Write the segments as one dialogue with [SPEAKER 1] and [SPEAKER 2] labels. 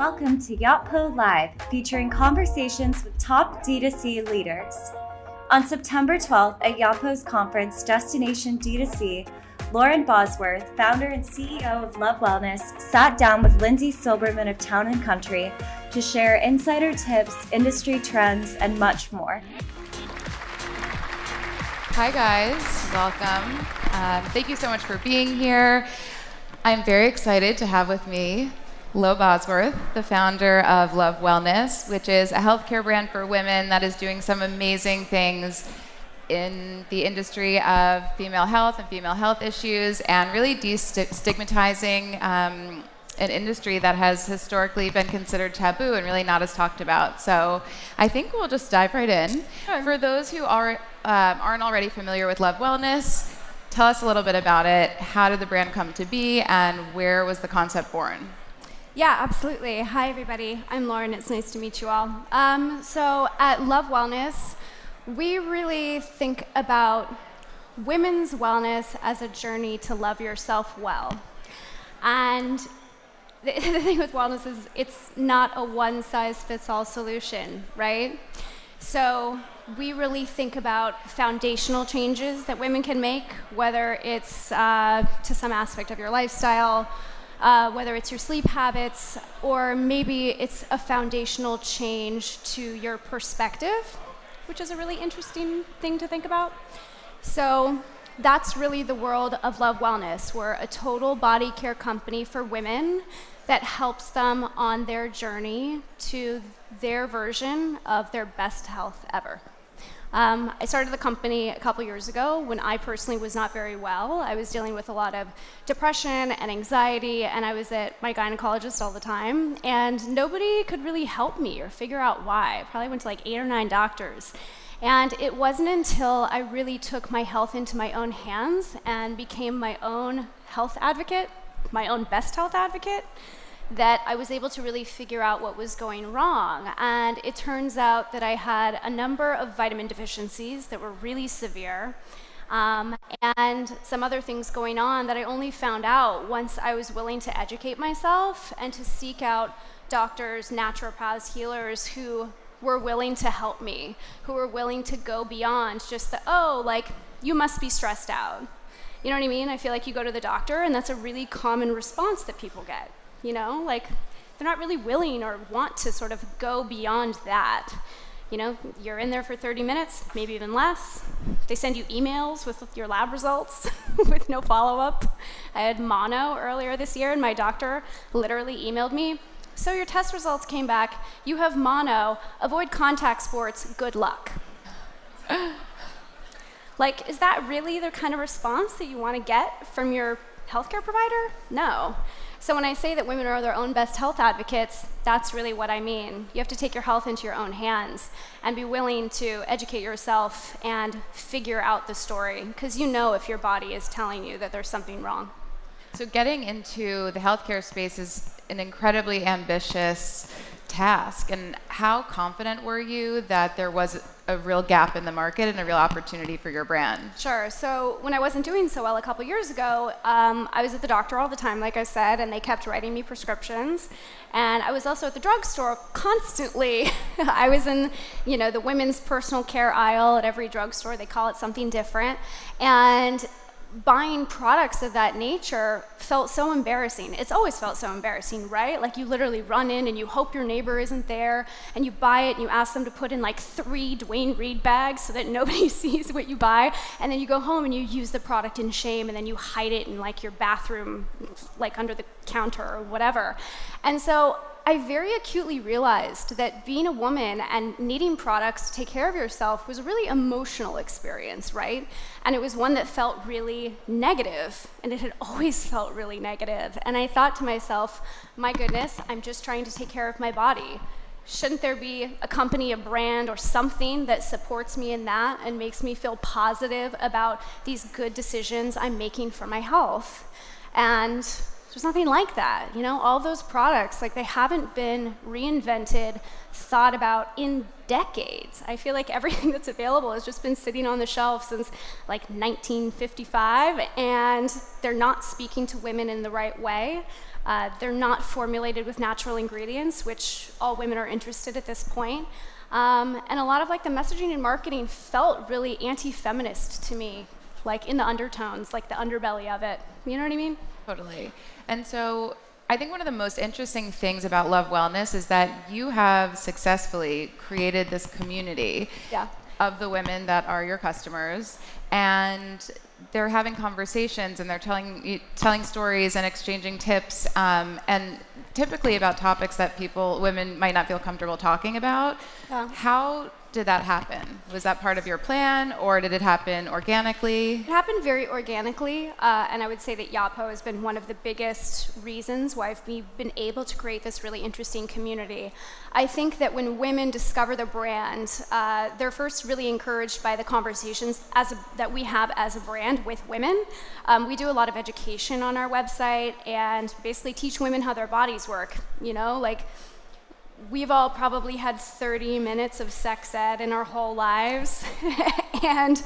[SPEAKER 1] Welcome to Yotpo Live, featuring conversations with top D2C leaders. On September 12th at Yotpo's conference, Destination D2C, Lauren Bosworth, founder and CEO of Love Wellness, sat down with Lindsay Silberman of Town and Country to share insider tips, industry trends, and much more.
[SPEAKER 2] Hi, guys. Welcome. Um, thank you so much for being here. I'm very excited to have with me Lo Bosworth, the founder of Love Wellness, which is a healthcare brand for women that is doing some amazing things in the industry of female health and female health issues and really destigmatizing um, an industry that has historically been considered taboo and really not as talked about. So I think we'll just dive right in. Sure. For those who are, um, aren't already familiar with Love Wellness, tell us a little bit about it. How did the brand come to be and where was the concept born?
[SPEAKER 3] Yeah, absolutely. Hi, everybody. I'm Lauren. It's nice to meet you all. Um, so, at Love Wellness, we really think about women's wellness as a journey to love yourself well. And the, the thing with wellness is it's not a one size fits all solution, right? So, we really think about foundational changes that women can make, whether it's uh, to some aspect of your lifestyle uh, whether it's your sleep habits or maybe it's a foundational change to your perspective, which is a really interesting thing to think about. So that's really the world of Love Wellness. We're a total body care company for women that helps them on their journey to their version of their best health ever. Um, I started the company a couple years ago when I personally was not very well. I was dealing with a lot of depression and anxiety, and I was at my gynecologist all the time, and nobody could really help me or figure out why. I probably went to like eight or nine doctors. And it wasn't until I really took my health into my own hands and became my own health advocate, my own best health advocate, that I was able to really figure out what was going wrong. And it turns out that I had a number of vitamin deficiencies that were really severe. Um, and some other things going on that I only found out once I was willing to educate myself and to seek out doctors, naturopaths, healers who were willing to help me, who were willing to go beyond just the, oh, like, you must be stressed out. You know what I mean? I feel like you go to the doctor, and that's a really common response that people get you know? Like, they're not really willing or want to sort of go beyond that. You know, you're in there for 30 minutes, maybe even less. They send you emails with your lab results with no follow up. I had mono earlier this year, and my doctor literally emailed me So, your test results came back. You have mono. Avoid contact sports. Good luck. like, is that really the kind of response that you want to get from your healthcare provider? No. So when I say that women are their own best health advocates, that's really what I mean. You have to take your health into your own hands and be willing to educate yourself and figure out the story because you know if your body is telling you that there's something wrong.
[SPEAKER 2] So getting into the healthcare space is an incredibly ambitious task. And how confident were you that there was a real gap in the market and a real opportunity for your brand?
[SPEAKER 3] Sure. So when I wasn't doing so well a couple years ago, um, I was at the doctor all the time, like I said, and they kept writing me prescriptions. And I was also at the drugstore constantly. I was in, you know, the women's personal care aisle at every drugstore. They call it something different. And buying products of that nature felt so embarrassing. It's always felt so embarrassing, right? Like you literally run in and you hope your neighbor isn't there and you buy it and you ask them to put in like three Duane Reade bags so that nobody sees what you buy. And then you go home and you use the product in shame and then you hide it in like your bathroom, like under the counter or whatever. And so I very acutely realized that being a woman and needing products to take care of yourself was a really emotional experience, right? And it was one that felt really negative, and it had always felt really negative. And I thought to myself, my goodness, I'm just trying to take care of my body. Shouldn't there be a company, a brand, or something that supports me in that and makes me feel positive about these good decisions I'm making for my health? And there's nothing like that. You know, all those products, like they haven't been reinvented, thought about in decades. I feel like everything that's available has just been sitting on the shelf since like 1955, and they're not speaking to women in the right way. Uh, they're not formulated with natural ingredients, which all women are interested at this point. Um, and a lot of like the messaging and marketing felt really anti-feminist to me, like in the undertones, like the underbelly of it. You know what I mean?
[SPEAKER 2] Totally. And so I think one of the most interesting things about Love Wellness is that you have successfully created this community
[SPEAKER 3] yeah.
[SPEAKER 2] of the women that are your customers and they're having conversations and they're telling telling stories and exchanging tips um, and typically about topics that people women might not feel comfortable talking about yeah. how did that happen? Was that part of your plan, or did it happen organically?
[SPEAKER 3] It happened very organically, uh, and I would say that Yotpo has been one of the biggest reasons why we've been able to create this really interesting community. I think that when women discover the brand, uh, they're first really encouraged by the conversations a, that we have as a brand with women. Um, we do a lot of education on our website and basically teach women how their bodies work. You know, like we've all probably had 30 minutes of sex ed in our whole lives, and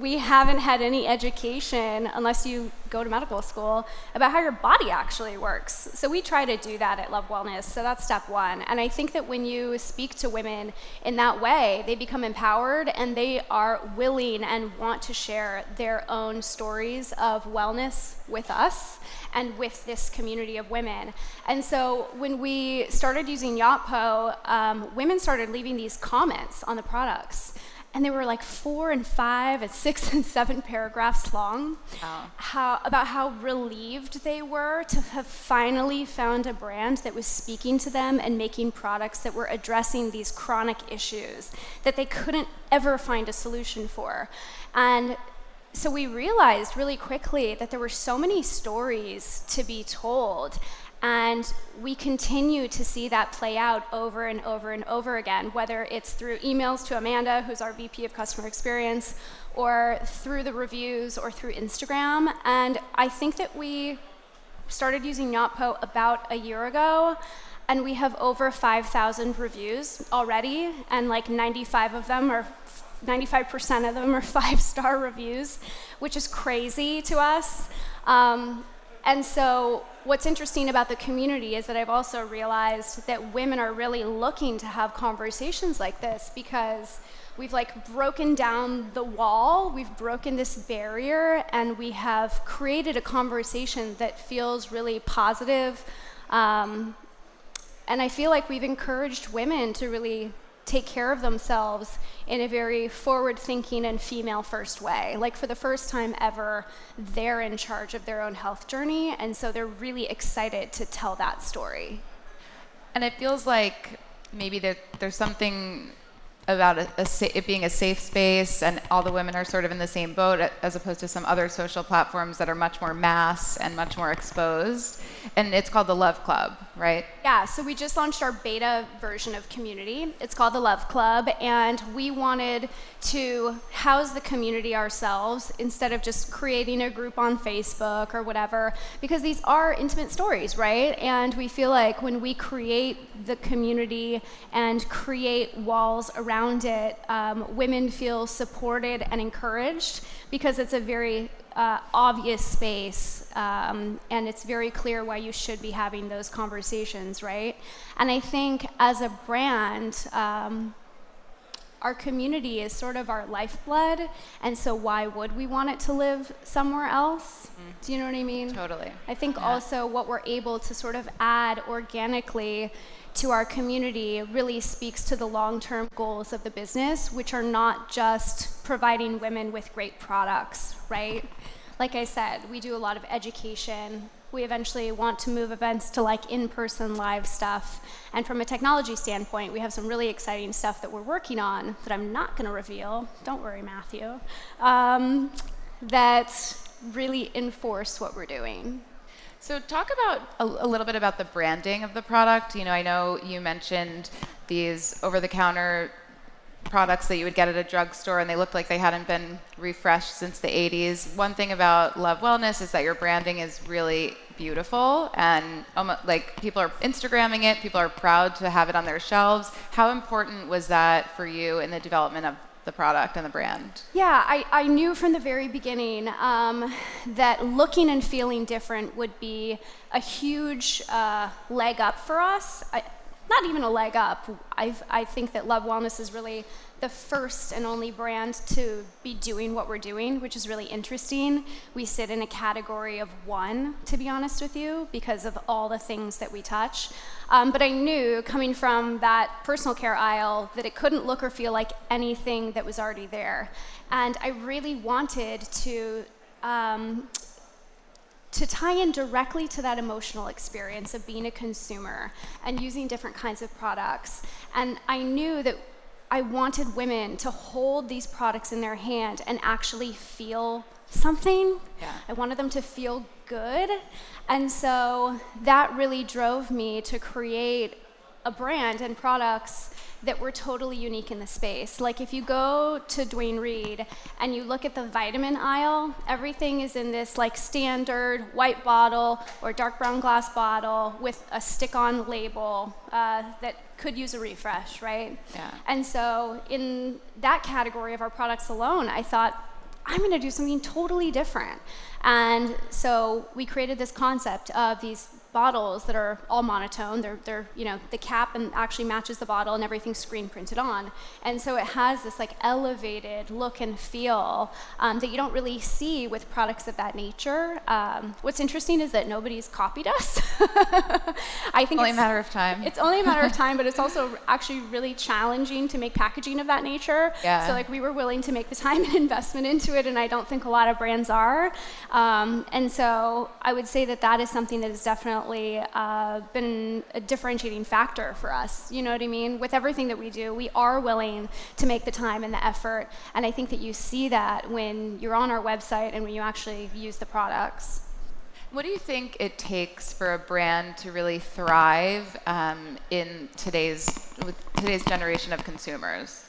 [SPEAKER 3] we haven't had any education, unless you go to medical school, about how your body actually works. So we try to do that at Love Wellness. So that's step one. And I think that when you speak to women in that way, they become empowered and they are willing and want to share their own stories of wellness with us and with this community of women. And so when we started using Yotpo, um, women started leaving these comments on the products and they were like four and five and six and seven paragraphs long. Wow. how, about how relieved they were to have finally found a brand that was speaking to them and making products that were addressing these chronic issues that they couldn't ever find a solution for. And so we realized really quickly that there were so many stories to be told and we continue to see that play out over and over and over again, whether it's through emails to Amanda, who's our VP of Customer Experience, or through the reviews or through Instagram. And I think that we started using Yotpo about a year ago, and we have over 5,000 reviews already, and like 95 of them are 95% of them are five star reviews, which is crazy to us. Um, and so what's interesting about the community is that I've also realized that women are really looking to have conversations like this because we've like broken down the wall, we've broken this barrier, and we have created a conversation that feels really positive. Um, and I feel like we've encouraged women to really take care of themselves in a very forward thinking and female first way. Like for the first time ever, they're in charge of their own health journey, and so they're really excited to tell that story.
[SPEAKER 2] And it feels like maybe there's something about a, a, it being a safe space and all the women are sort of in the same boat as opposed to some other social platforms that are much more mass and much more exposed. And it's called the love club right?
[SPEAKER 3] Yeah so we just launched our beta version of community. It's called the love club and we wanted to house the community ourselves instead of just creating a group on facebook or whatever because these are intimate stories right? And we feel like when we create the community and create walls around around it, um, women feel supported and encouraged because it's a very uh, obvious space um, and it's very clear why you should be having those conversations, right? And I think as a brand, um, our community is sort of our lifeblood, and so why would we want it to live somewhere else? Mm. Do you know what I mean?
[SPEAKER 2] Totally.
[SPEAKER 3] I think yeah. also what we're able to sort of add organically to our community really speaks to the long-term goals of the business, which are not just providing women with great products, right? Like I said, we do a lot of education. We eventually want to move events to like in-person live stuff. And from a technology standpoint, we have some really exciting stuff that we're working on that I'm not going to reveal. Don't worry, Matthew. Um, that really enforce what we're doing.
[SPEAKER 2] So talk about a, a, little bit about the branding of the product. You know, I know you mentioned these over-the-counter products that you would get at a drugstore, and they looked like they hadn't been refreshed since the 80s. One thing about Love Wellness is that your branding is really beautiful, and almost, like people are Instagramming it. People are proud to have it on their shelves. How important was that for you in the development of the product and the brand?
[SPEAKER 3] Yeah, I, I knew from the very beginning um, that looking and feeling different would be a huge uh, leg up for us. I, not even a leg up. I, I think that Love Wellness is really the first and only brand to be doing what we're doing, which is really interesting. We sit in a category of one, to be honest with you, because of all the things that we touch. Um, but I knew coming from that personal care aisle that it couldn't look or feel like anything that was already there. And I really wanted to. Um, to tie in directly to that emotional experience of being a consumer and using different kinds of products. And I knew that I wanted women to hold these products in their hand and actually feel something.
[SPEAKER 2] Yeah.
[SPEAKER 3] I wanted them to feel good. And so that really drove me to create a brand and products that were totally unique in the space. Like if you go to Duane Reade and you look at the vitamin aisle, everything is in this like standard white bottle or dark brown glass bottle with a stick-on label uh, that could use a refresh, right?
[SPEAKER 2] Yeah.
[SPEAKER 3] And so in that category of our products alone, I thought, I'm going to do something totally different. And so we created this concept of these bottles that are all monotone. They're, they're, you know, the cap and actually matches the bottle and everything's screen printed on. And so it has this like elevated look and feel um, that you don't really see with products of that nature. Um, what's interesting is that nobody's copied us. I think it's
[SPEAKER 2] Only a matter of time.
[SPEAKER 3] It's only a matter of time, but it's also actually really challenging to make packaging of that nature.
[SPEAKER 2] Yeah.
[SPEAKER 3] So like we were willing to make the time and investment into it, and I don't think a lot of brands are. Um, and so I would say that that is something that has definitely uh, been a differentiating factor for us. You know what I mean? With everything that we do, we are willing to make the time and the effort, and I think that you see that when you're on our website and when you actually use the products.
[SPEAKER 2] What do you think it takes for a brand to really thrive um, in today's with today's generation of consumers?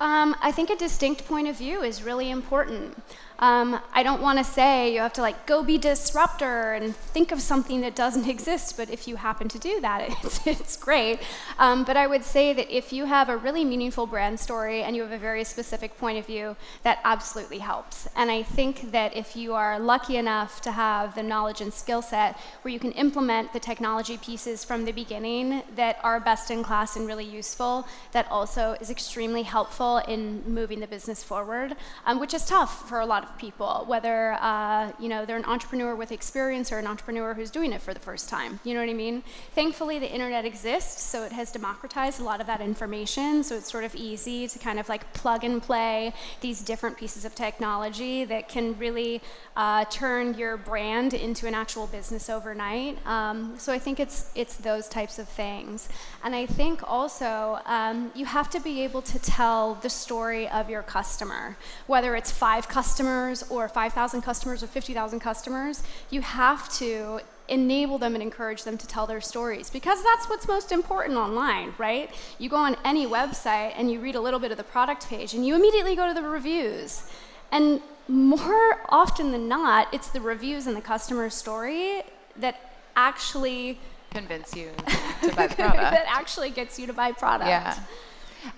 [SPEAKER 3] Um, I think a distinct point of view is really important. Um, I don't want to say you have to like go be disruptor and think of something that doesn't exist, but if you happen to do that, it's, it's great. Um, but I would say that if you have a really meaningful brand story and you have a very specific point of view, that absolutely helps. And I think that if you are lucky enough to have the knowledge and skill set where you can implement the technology pieces from the beginning that are best in class and really useful, that also is extremely helpful in moving the business forward, um, which is tough for a lot of people, whether uh, you know they're an entrepreneur with experience or an entrepreneur who's doing it for the first time. You know what I mean? Thankfully, the internet exists, so it has democratized a lot of that information. So it's sort of easy to kind of like plug and play these different pieces of technology that can really uh, turn your brand into an actual business overnight. Um, so I think it's it's those types of things, and I think also um, you have to be able to tell the story of your customer, whether it's five customers or 5,000 customers or 50,000 customers, you have to enable them and encourage them to tell their stories because that's what's most important online, right? You go on any website and you read a little bit of the product page and you immediately go to the reviews. And more often than not, it's the reviews and the customer story that actually
[SPEAKER 2] Convince you to buy the product.
[SPEAKER 3] that actually gets you to buy product.
[SPEAKER 2] Yeah.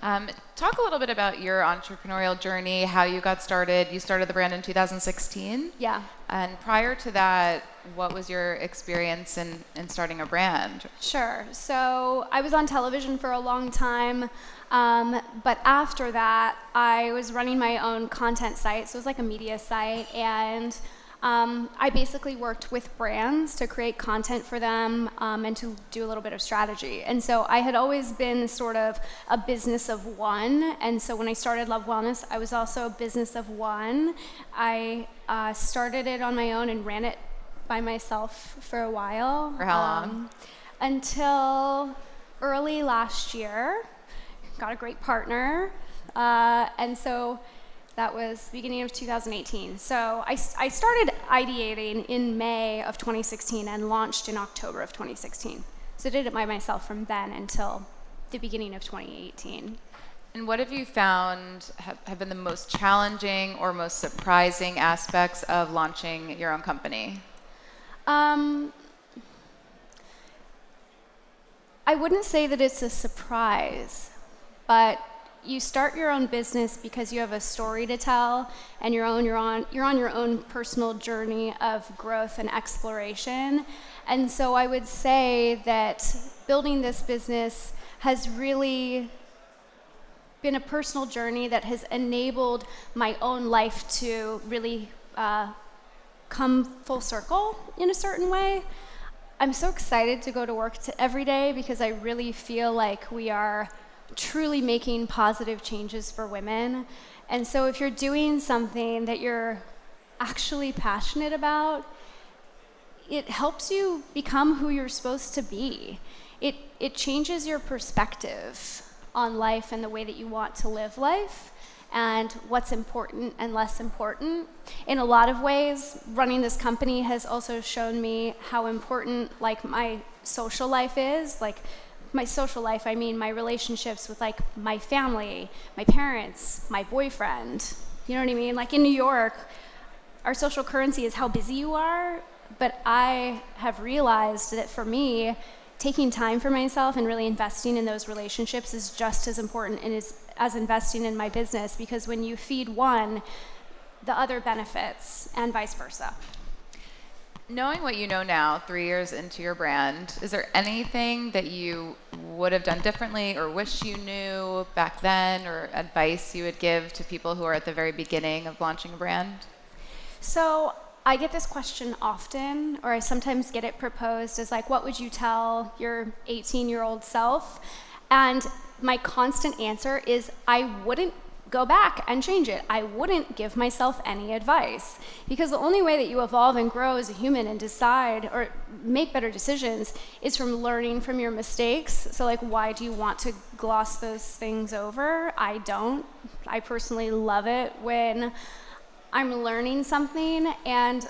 [SPEAKER 2] Um, talk a little bit about your entrepreneurial journey, how you got started. You started the brand in 2016.
[SPEAKER 3] Yeah.
[SPEAKER 2] And prior to that, what was your experience in, in starting a brand?
[SPEAKER 3] Sure. So I was on television for a long time. Um, but after that, I was running my own content site. So it was like a media site. And um, I basically worked with brands to create content for them um, and to do a little bit of strategy. And so I had always been sort of a business of one. And so when I started Love Wellness, I was also a business of one. I uh, started it on my own and ran it by myself for a while.
[SPEAKER 2] For how long?
[SPEAKER 3] Um, until early last year. Got a great partner. Uh, and so that was beginning of 2018. So I, I started ideating in May of 2016 and launched in October of 2016. So I did it by myself from then until the beginning of 2018.
[SPEAKER 2] And what have you found have, have been the most challenging or most surprising aspects of launching your own company?
[SPEAKER 3] Um, I wouldn't say that it's a surprise, but you start your own business because you have a story to tell and you're on, you're on, you're on your own personal journey of growth and exploration. And so I would say that building this business has really been a personal journey that has enabled my own life to really uh, come full circle in a certain way. I'm so excited to go to work to every day because I really feel like we are truly making positive changes for women. And so if you're doing something that you're actually passionate about, it helps you become who you're supposed to be. It, it changes your perspective on life and the way that you want to live life and what's important and less important. In a lot of ways, running this company has also shown me how important like my social life is, like my social life, I mean my relationships with like my family, my parents, my boyfriend. You know what I mean? Like in New York, our social currency is how busy you are, but I have realized that for me, taking time for myself and really investing in those relationships is just as important and is as investing in my business because when you feed one, the other benefits and vice versa.
[SPEAKER 2] Knowing what you know now, three years into your brand, is there anything that you would have done differently or wish you knew back then or advice you would give to people who are at the very beginning of launching a brand?
[SPEAKER 3] So I get this question often, or I sometimes get it proposed as like, what would you tell your 18 year old self? And my constant answer is, I wouldn't go back and change it. I wouldn't give myself any advice because the only way that you evolve and grow as a human and decide or make better decisions is from learning from your mistakes. So, like, why do you want to gloss those things over? I don't. I personally love it when I'm learning something and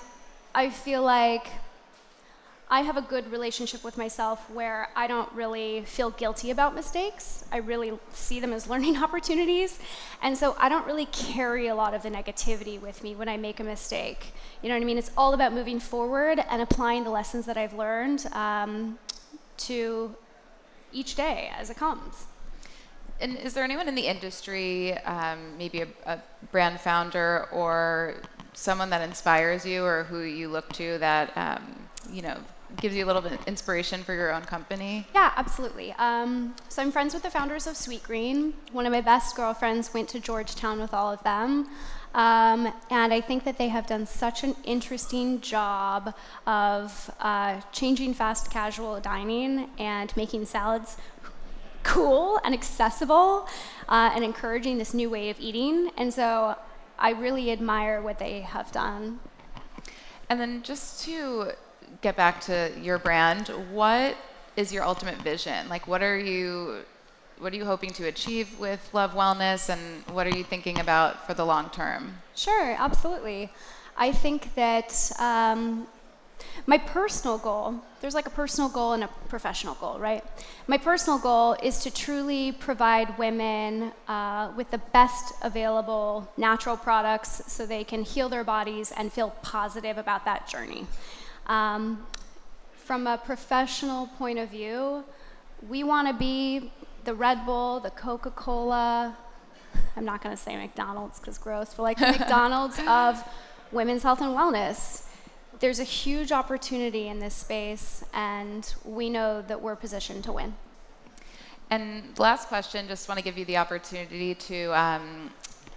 [SPEAKER 3] I feel like I have a good relationship with myself where I don't really feel guilty about mistakes. I really see them as learning opportunities. And so I don't really carry a lot of the negativity with me when I make a mistake. You know what I mean? It's all about moving forward and applying the lessons that I've learned um, to each day as it comes.
[SPEAKER 2] And is there anyone in the industry, um, maybe a, a brand founder or someone that inspires you or who you look to that um, you know gives you a little bit of inspiration for your own company?
[SPEAKER 3] Yeah, absolutely. Um, so I'm friends with the founders of Sweet Green. One of my best girlfriends went to Georgetown with all of them. Um, and I think that they have done such an interesting job of uh, changing fast casual dining and making salads cool and accessible uh, and encouraging this new way of eating. And so I really admire what they have done.
[SPEAKER 2] And then just to get back to your brand, what is your ultimate vision? Like, what are you, what are you hoping to achieve with Love Wellness, and what are you thinking about for the long term?
[SPEAKER 3] Sure, absolutely. I think that um, my personal goal, there's like a personal goal and a professional goal, right? My personal goal is to truly provide women uh, with the best available natural products so they can heal their bodies and feel positive about that journey. Um, from a professional point of view, we want to be the Red Bull, the Coca Cola, I'm not going to say McDonald's because gross, but like the McDonald's of women's health and wellness. There's a huge opportunity in this space, and we know that we're positioned to win.
[SPEAKER 2] And last question, just want to give you the opportunity to um,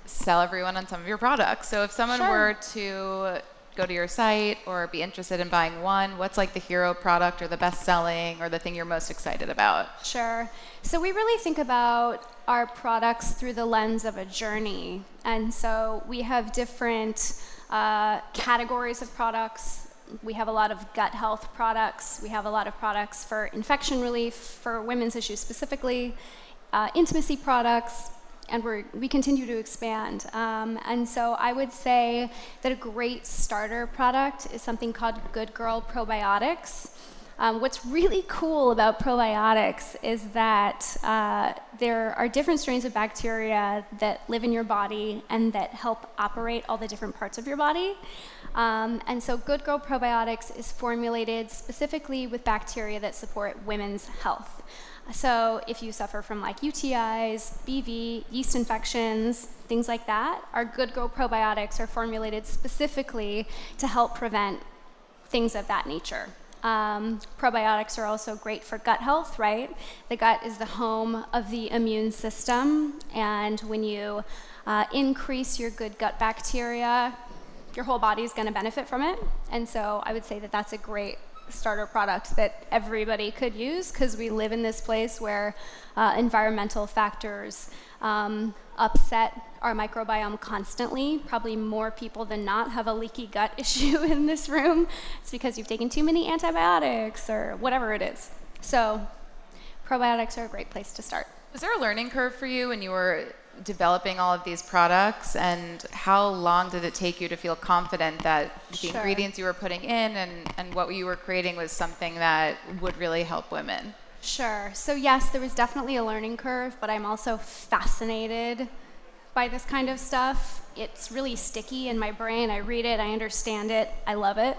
[SPEAKER 2] sell everyone on some of your products. So if someone sure. were to go to your site or be interested in buying one, what's like the hero product or the best selling or the thing you're most excited about?
[SPEAKER 3] Sure. So we really think about our products through the lens of a journey. And so we have different uh, categories of products. We have a lot of gut health products. We have a lot of products for infection relief, for women's issues specifically, uh, intimacy products, and we we continue to expand. Um, and so I would say that a great starter product is something called Good Girl Probiotics. Um, what's really cool about probiotics is that uh, there are different strains of bacteria that live in your body and that help operate all the different parts of your body. Um, and so Good Girl Probiotics is formulated specifically with bacteria that support women's health. So if you suffer from like UTIs, BV, yeast infections, things like that, our Good Girl probiotics are formulated specifically to help prevent things of that nature. Um, probiotics are also great for gut health, right? The gut is the home of the immune system, and when you uh, increase your good gut bacteria, your whole body is going to benefit from it. And so I would say that that's a great starter product that everybody could use because we live in this place where uh, environmental factors um, upset our microbiome constantly. Probably more people than not have a leaky gut issue in this room. It's because you've taken too many antibiotics or whatever it is. So, probiotics are a great place to start.
[SPEAKER 2] Was there a learning curve for you when you were developing all of these products and how long did it take you to feel confident that the
[SPEAKER 3] Sure.
[SPEAKER 2] ingredients you were putting in and, and what you were creating was something that would really help women?
[SPEAKER 3] Sure. So, yes, there was definitely a learning curve, but I'm also fascinated by this kind of stuff. It's really sticky in my brain. I read it, I understand it, I love it.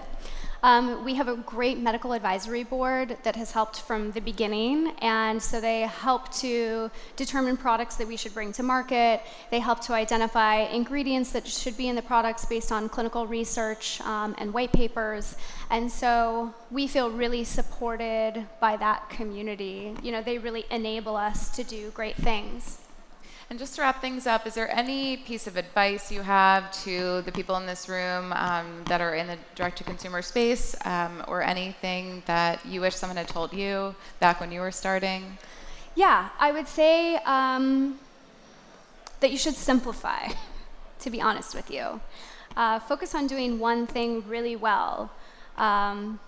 [SPEAKER 3] Um, we have a great medical advisory board that has helped from the beginning, and so they help to determine products that we should bring to market. They help to identify ingredients that should be in the products based on clinical research um, and white papers. And so we feel really supported by that community. You know, they really enable us to do great things.
[SPEAKER 2] And just to wrap things up, is there any piece of advice you have to the people in this room um, that are in the direct to consumer space um, or anything that you wish someone had told you back when you were starting?
[SPEAKER 3] Yeah, I would say um, that you should simplify, to be honest with you. Uh, focus on doing one thing really well. Um,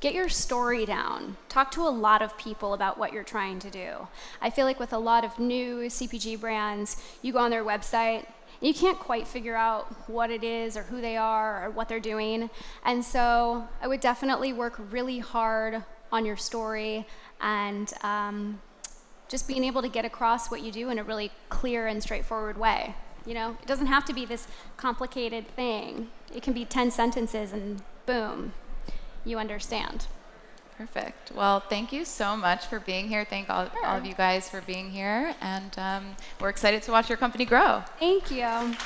[SPEAKER 3] get your story down. Talk to a lot of people about what you're trying to do. I feel like with a lot of new CPG brands, you go on their website, you can't quite figure out what it is or who they are or what they're doing. And so I would definitely work really hard on your story and um, just being able to get across what you do in a really clear and straightforward way. You know, it doesn't have to be this complicated thing. It can be 10 sentences and boom, you understand.
[SPEAKER 2] Perfect. Well, thank you so much for being here. Thank all, all of you guys for being here. And um, we're excited to watch your company grow.
[SPEAKER 3] Thank you.